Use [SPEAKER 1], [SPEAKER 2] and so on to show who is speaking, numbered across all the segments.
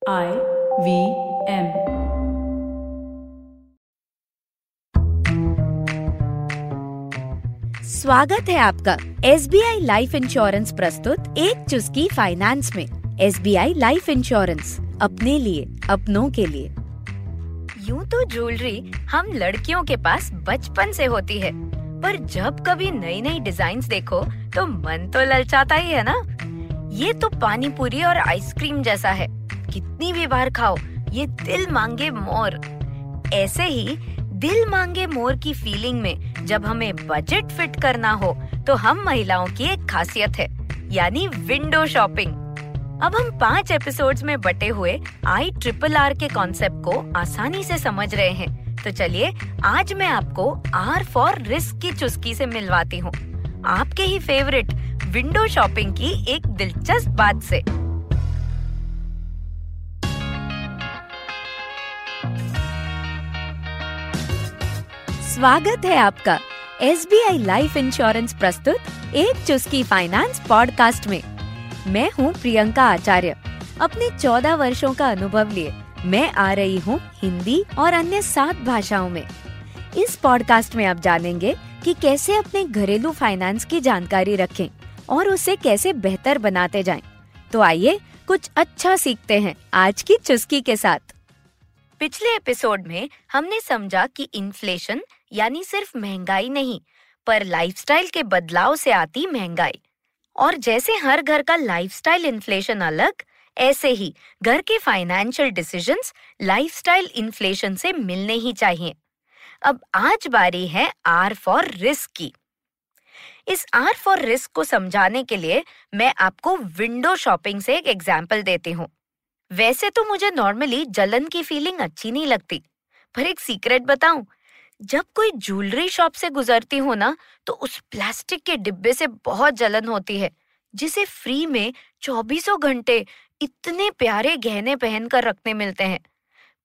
[SPEAKER 1] I V M
[SPEAKER 2] स्वागत है आपका S B I life insurance प्रस्तुत एक चुस्की फाइनेंस में। S B I life insurance अपने लिए, अपनों के लिए। यूँ तो ज्वेलरी हम लड़कियों के पास बचपन से होती है, पर जब कभी नई नई डिज़ाइन देखो तो मन तो ललचाता ही है ना? ये तो पानी पूरी और आइसक्रीम जैसा है। कितनी भी बार खाओ, ये दिल मांगे मोर। ऐसे ही दिल मांगे मोर की फीलिंग में जब हमें बजट फिट करना हो तो हम महिलाओं की एक खासियत है, यानी विंडो शॉपिंग अब हम पाँच एपिसोड्स में बटे हुए आई ट्रिपल आर के कॉन्सेप्ट को आसानी से समझ रहे हैं। तो चलिए, आज मैं आपको आर फॉर रिस्क की चुस्की से मिलवाती हूँ। आपके ही फेवरेट विंडो शॉपिंग की एक दिलचस्प बात से। स्वागत है आपका S B I life insurance प्रस्तुत एक चुस्की फाइनेंस पॉडकास्ट में। मैं हूँ प्रियंका आचार्य। अपने चौदह वर्षों का अनुभव लिए मैं आ रही हूँ हिंदी और अन्य सात भाषाओं में। इस पॉडकास्ट में आप जानेंगे कि कैसे अपने घरेलू फाइनेंस की जानकारी रखें और उसे कैसे बेहतर बनाते जाएँ। तो आइए कुछ अच्छा सीखते हैं आज की चुस्की के साथ। पिछले एपिसोड में हमने समझा कि इन्फ्लेशन यानी सिर्फ़ महँगाई नहीं, पर लाइफस्टाइल के बदलाव से आती महँगाई। और जैसे हर घर का लाइफस्टाइल इन्फ्लेशन अलग, ऐसे ही घर के फाइनेंशियल डिसीजंस लाइफस्टाइल इन्फ्लेशन से मिलने ही चाहिए। अब आज बारी है आर फॉर रिस्क की। इस आर फॉर रिस्क को समझाने के लिए मैं आपको विंडो शॉपिंग से एक एग्ज़ाम्पल देती हूँ। वैसे तो मुझे नॉर्मली जलन की फीलिंग अच्छी नहीं लगती, पर एक सीक्रेट बताऊँ, जब कोई ज्वेलरी शॉप से गुजरती हूँ ना तो उस प्लास्टिक के डिब्बे से बहुत जलन होती है, जिसे फ्री में चौबीसों घंटे इतने प्यारे गहने पहनकर रखने मिलते हैं।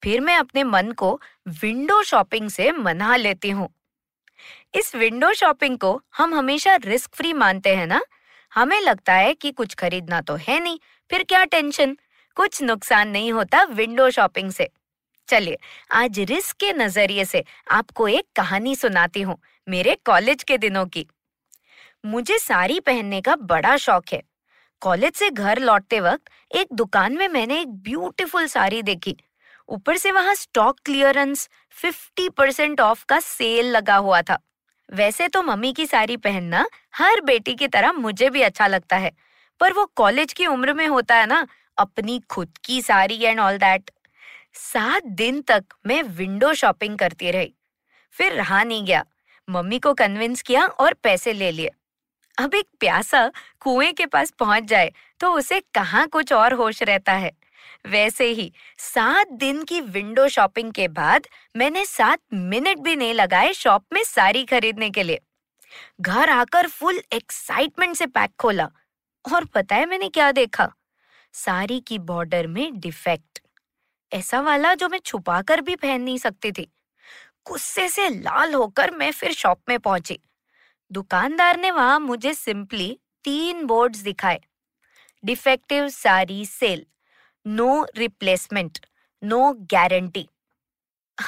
[SPEAKER 2] फिर मैं अपने मन को विंडो शॉपिंग से मना लेती हूँ। इस विंडो शॉपिंग को हम हमेशा रिस्क फ्री मानते हैं ना, हमें लगता है कि कुछ खरीदना तो है नहीं, फिर क्या टेंशन? कुछ नुकसान नहीं होता विंडो शॉपिंग से। चलिए, आज रिस्क के नज़रिए से आपको एक कहानी सुनाती हूँ, मेरे कॉलेज के दिनों की। मुझे साड़ी पहनने का बड़ा शौक है। कॉलेज से घर लौटते वक्त एक दुकान में मैंने एक ब्यूटीफुल साड़ी देखी। ऊपर से वहाँ स्टॉक क्लियरेंस 50 परसेंट ऑफ़ का सेल लगा हुआ था। वैसे तो मम्मी की साड़ी पहनना हर बेटी की तरह मुझे भी अच्छा लगता है, पर वो कॉलेज की उम्र में होता है ना अपनी खुद की साड़ी एंड ऑल दैट सात दिन तक मैं विंडो शॉपिंग करती रही। फिर रहा नहीं गया। मम्मी को कन्विंस किया और पैसे ले लिए। अब एक प्यासा कुएँ के पास पहुँच जाए तो उसे कहाँ कुछ और होश रहता है। वैसे ही सात दिन की विंडो शॉपिंग के बाद मैंने सात मिनट भी नहीं लगाए शॉप में साड़ी खरीदने के लिए। घर आकर फुल एक्साइटमेंट से पैक खोला। और पता है मैंने क्या देखा? साड़ी की बॉर्डर में डिफेक्ट। ऐसा वाला जो मैं छुपा कर भी पहन नहीं सकती थी। गुस्से से लाल होकर मैं फिर शॉप में पहुँची। दुकानदार ने वहाँ मुझे सिंपली तीन बोर्ड्स दिखाए। Defective sari sale, no replacement, no guarantee.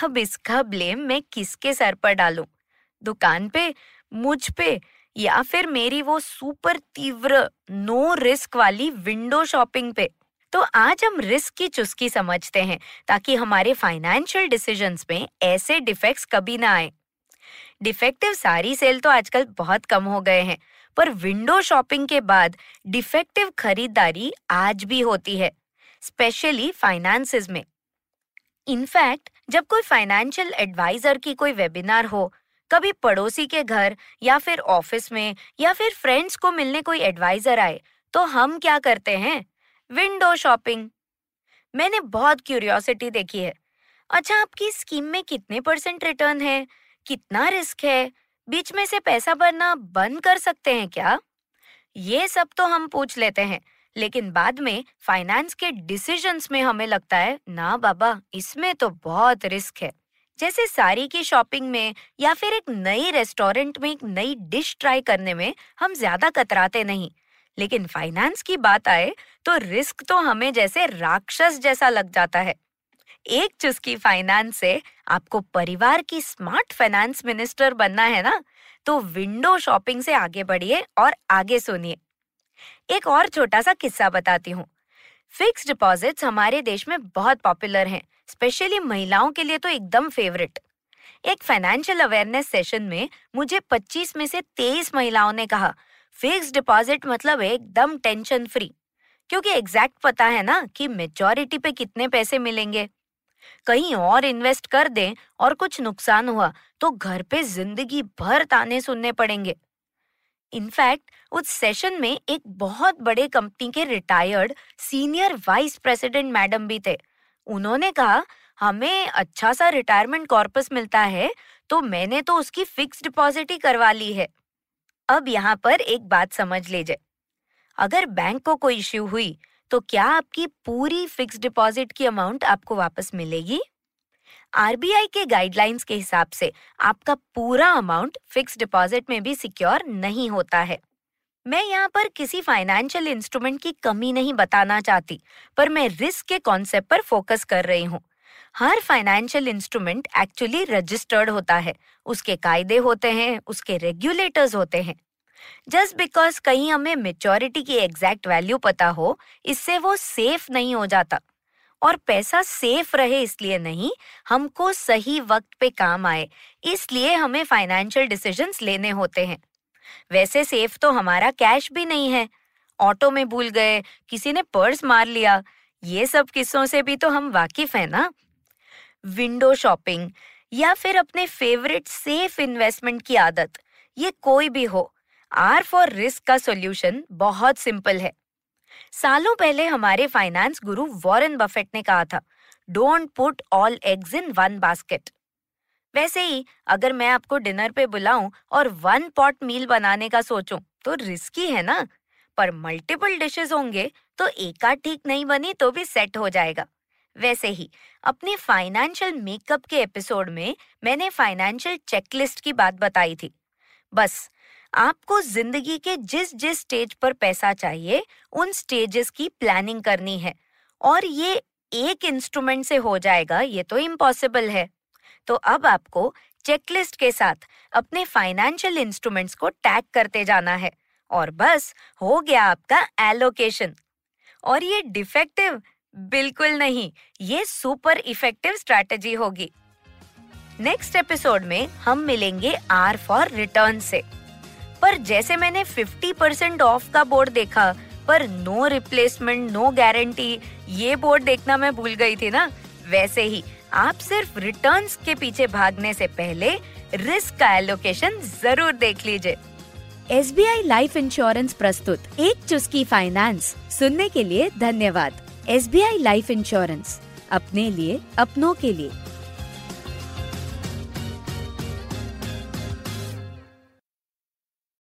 [SPEAKER 2] अब इसका ब्लेम मैं किसके सर पर डालूं? दुकान पे? मुझ पे? या फिर मेरी वो सुपर तीव्र, नो रिस्क वाली विंडो शॉपिंग पे। तो आज हम रिस्क की चुस्की समझते हैं, ताकि हमारे फाइनेंशियल डिसीजंस में ऐसे डिफेक्ट्स कभी ना आए। डिफेक्टिव सारी सेल तो आजकल बहुत कम हो गए हैं, पर विंडो शॉपिंग के बाद डिफेक्टिव खरीदारी आज भी होती है, स्पेशली फाइनेंसेस में। इनफैक्ट, जब कोई फाइनेंशियल एडवाइजर की कोई वेबिनार हो कभी पड़ोसी के घर या फिर ऑफ़िस में या फिर फ्रेंड्स को मिलने कोई एडवाइजर आए तो हम क्या करते हैं? Window shopping. मैंने बहुत क्यूरियोसिटी देखी है। अच्छा आपकी स्कीम में कितने परसेंट रिटर्न है? कितना रिस्क है? बीच में से पैसा भरना बंद कर सकते हैं क्या? ये सब तो हम पूछ लेते हैं, लेकिन बाद में फाइनेंस के डिसीजंस में हमें लगता है, ना बाबा, इसमें तो बहुत रिस्क है। जैसे साड़ी की शॉपिंग में या फिर एक नई रेस्टोरेंट में एक नई डिश ट्राई करने में हम ज़्यादा कतराते नहीं। लेकिन फाइनेंस की बात आए तो रिस्क तो हमें जैसे राक्षस जैसा लग जाता है। एक चुस्की फाइनेंस से आपको परिवार की स्मार्ट फाइनेंस मिनिस्टर बनना है ना? तो विंडो शॉपिंग से आगे बढ़िए और आगे सुनिए। एक और छोटा सा किस्सा बताती हूँ। फिक्स डिपॉजिट्स हमारे देश में बहुत पॉपुलर हैं स्पेशली महिलाओं के लिए तो एकदम फेवरेट एक फाइनेंशियल अवेयरनेस सेशन में मुझे 25 में से 23 महिलाओं ने कहा फिक्स डिपॉजिट मतलब एकदम टेंशन फ्री क्योंकि एग्जैक्ट पता है ना कि मेजोरिटी पे कितने पैसे मिलेंगे। कहीं और इन्वेस्ट कर दें और कुछ नुकसान हुआ तो घर पे ज़िंदगी भर ताने सुनने पड़ेंगे। इनफैक्ट, उस सेशन में एक बहुत बड़े कंपनी के retired senior vice president madam भी थे। उन्होंने कहा, हमें अच्छा सा रिटायरमेंट कॉर्पस मिलता है तो मैंने तो उसकी फिक्स डिपॉजिट ही करवा ली है। अब यहाँ पर एक बात समझ लीजिए। अगर बैंक को कोई इश्यू हुई तो क्या आपकी पूरी फिक्स डिपॉजिट की अमाउंट आपको वापस मिलेगी? आरबीआई के गाइडलाइंस के हिसाब से आपका पूरा अमाउंट फिक्स डिपॉजिट में भी सिक्योर नहीं होता है। मैं यहाँ पर किसी फाइनेंशियल इंस्ट्रूमेंट की कमी नहीं बताना चाहती, पर मैं रिस्क के कॉन्सेप्ट पर फोकस कर रही हूँ। हर फाइनेंशियल इंस्ट्रूमेंट एक्चुअली रजिस्टर्ड होता है, उसके कायदे होते हैं, उसके रेगुलेटर्स होते हैं। जस्ट बिकॉज़ कहीं हमें मेच्योरिटी की एग्जैक्ट वैल्यू पता हो, इससे वो सेफ़ नहीं हो जाता। और पैसा सेफ़ रहे इसलिए नहीं, हमको सही वक्त पे काम आए, इसलिए हमें फाइनेंशियल डिसीजंस लेने होते हैं। वैसे सेफ़ तो हमारा कैश भी नहीं है। ऑटो में भूल गए, किसी ने पर्स मार लिया, ये सब किस्सों से भी तो हम वाकिफ हैं ना? विंडो शॉपिंग या फिर अपने फेवरेट सेफ़ इन्वेस्टमेंट की आदत, ये कोई भी हो आर फॉर रिस्क का सॉल्यूशन बहुत सिंपल है। सालों पहले हमारे फाइनेंस गुरु वॉरेन बफेट ने कहा था don't put all eggs in one basket वैसे ही, अगर मैं आपको डिनर पे बुलाऊं और वन पॉट मील बनाने का सोचूं तो रिस्की है ना? पर मल्टीपल डिशेस होंगे तो एक आध ठीक नहीं बनी तो भी सेट हो जाएगा। वैसे ही, अपने फाइनेंशियल मेकअप के एपिसोड में मैंने फाइनेंशियल चेकलिस्ट की बात बताई थी। बस आपको ज़िंदगी के जिस जिस स्टेज पर पैसा चाहिए, उन स्टेजेस की प्लानिंग करनी है। और ये एक इंस्ट्रूमेंट से हो जाएगा, ये तो इम्पॉसिबल है। तो अब आपको चेकलिस्ट के साथ अपने फाइनेंशियल इंस्ट्रूमेंट्स को टैग करते जाना है। और बस, हो गया आपका एलोकेशन। और ये डिफेक्टिव बिल्कुल नहीं, ये सुपर इफ़ेक्टिव स्ट्रैटेजी होगी। नेक्स्ट एपिसोड में हम मिलेंगे आर फॉर रिटर्न से। पर जैसे मैंने 50% ऑफ़ का बोर्ड देखा, पर नो रिप्लेसमेंट नो गारंटी ये बोर्ड देखना मैं भूल गई थी ना? वैसे ही, आप सिर्फ़ रिटर्न्स के पीछे भागने से पहले रिस्क का एलोकेशन ज़रूर देख लीजिए।
[SPEAKER 1] S B I life insurance प्रस्तुत, एक चुस्की फाइनेंस सुनने के लिए धन्यवाद। S B I life insurance अपने लिए, अपनों के लिए।